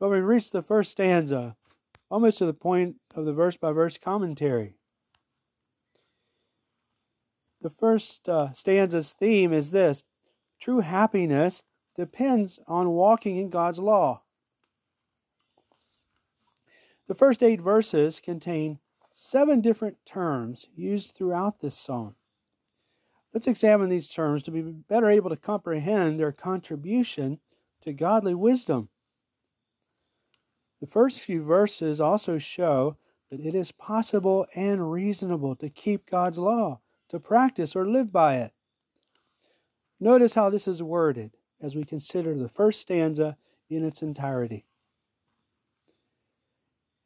But we reach the first stanza, almost to the point of the verse by verse commentary. The first uh, stanza's theme is this true happiness depends on walking in God's law. The first eight verses contain seven different terms used throughout this song. Let's examine these terms to be better able to comprehend their contribution to godly wisdom. The first few verses also show that it is possible and reasonable to keep God's law, to practice or live by it. Notice how this is worded as we consider the first stanza in its entirety.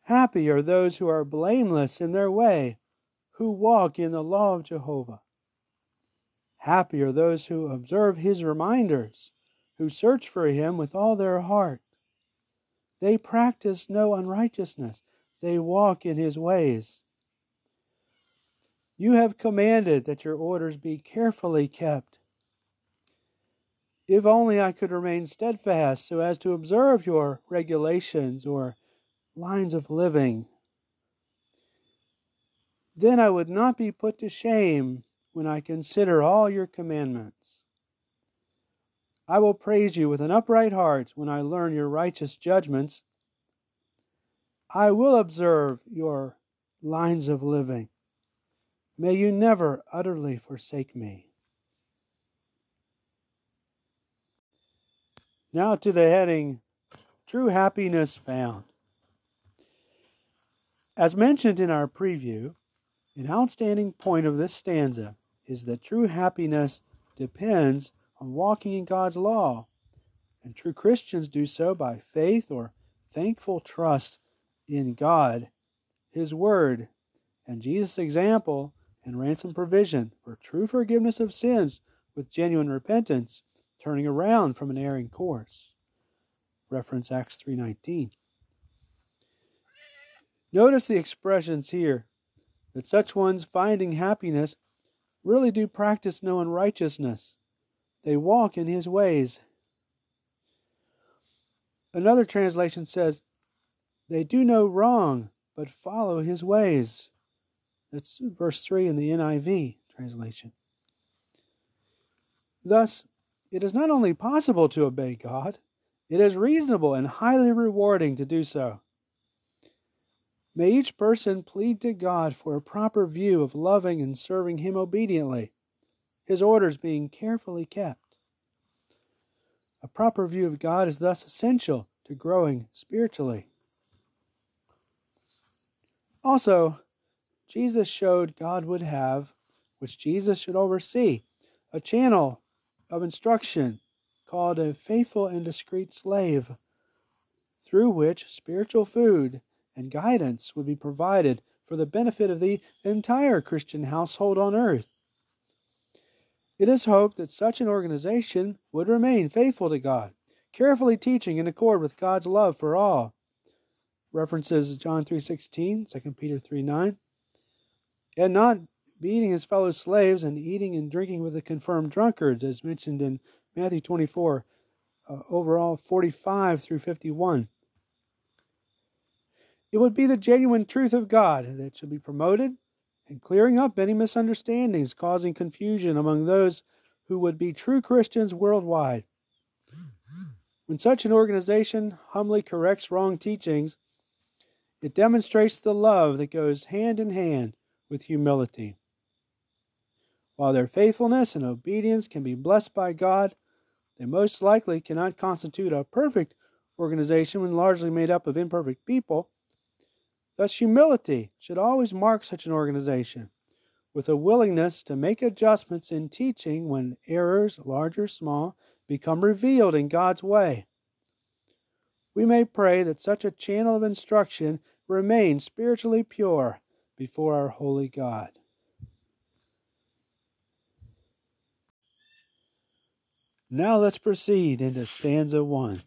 Happy are those who are blameless in their way, who walk in the law of Jehovah. Happy are those who observe his reminders, who search for him with all their heart. They practice no unrighteousness, they walk in his ways. You have commanded that your orders be carefully kept. If only I could remain steadfast so as to observe your regulations or lines of living. Then I would not be put to shame when I consider all your commandments. I will praise you with an upright heart when I learn your righteous judgments. I will observe your lines of living. May you never utterly forsake me. Now to the heading True Happiness Found. As mentioned in our preview, an outstanding point of this stanza is that true happiness depends on walking in God's law, and true Christians do so by faith or thankful trust in God, His Word, and Jesus' example and ransom provision for true forgiveness of sins with genuine repentance, turning around from an erring course. Reference Acts 3:19. Notice the expressions here that such ones finding happiness really do practice no unrighteousness. They walk in his ways. Another translation says, they do no wrong, but follow his ways. That's verse 3 in the NIV translation. Thus, it is not only possible to obey God, it is reasonable and highly rewarding to do so. May each person plead to God for a proper view of loving and serving Him obediently, His orders being carefully kept. A proper view of God is thus essential to growing spiritually. Also, Jesus showed God would have, which Jesus should oversee, a channel of instruction called a faithful and discreet slave, through which spiritual food and guidance would be provided for the benefit of the entire Christian household on earth. It is hoped that such an organization would remain faithful to God, carefully teaching in accord with God's love for all. References John 3:16, 2 Peter 3:9, and not beating his fellow slaves and eating and drinking with the confirmed drunkards, as mentioned in Matthew 24, uh, overall 45 through 51. It would be the genuine truth of God that should be promoted and clearing up any misunderstandings causing confusion among those who would be true Christians worldwide. When such an organization humbly corrects wrong teachings, it demonstrates the love that goes hand in hand with humility. While their faithfulness and obedience can be blessed by God, they most likely cannot constitute a perfect organization when largely made up of imperfect people. Thus, humility should always mark such an organization, with a willingness to make adjustments in teaching when errors, large or small, become revealed in God's way. We may pray that such a channel of instruction remain spiritually pure before our holy God. Now let's proceed into stanza one.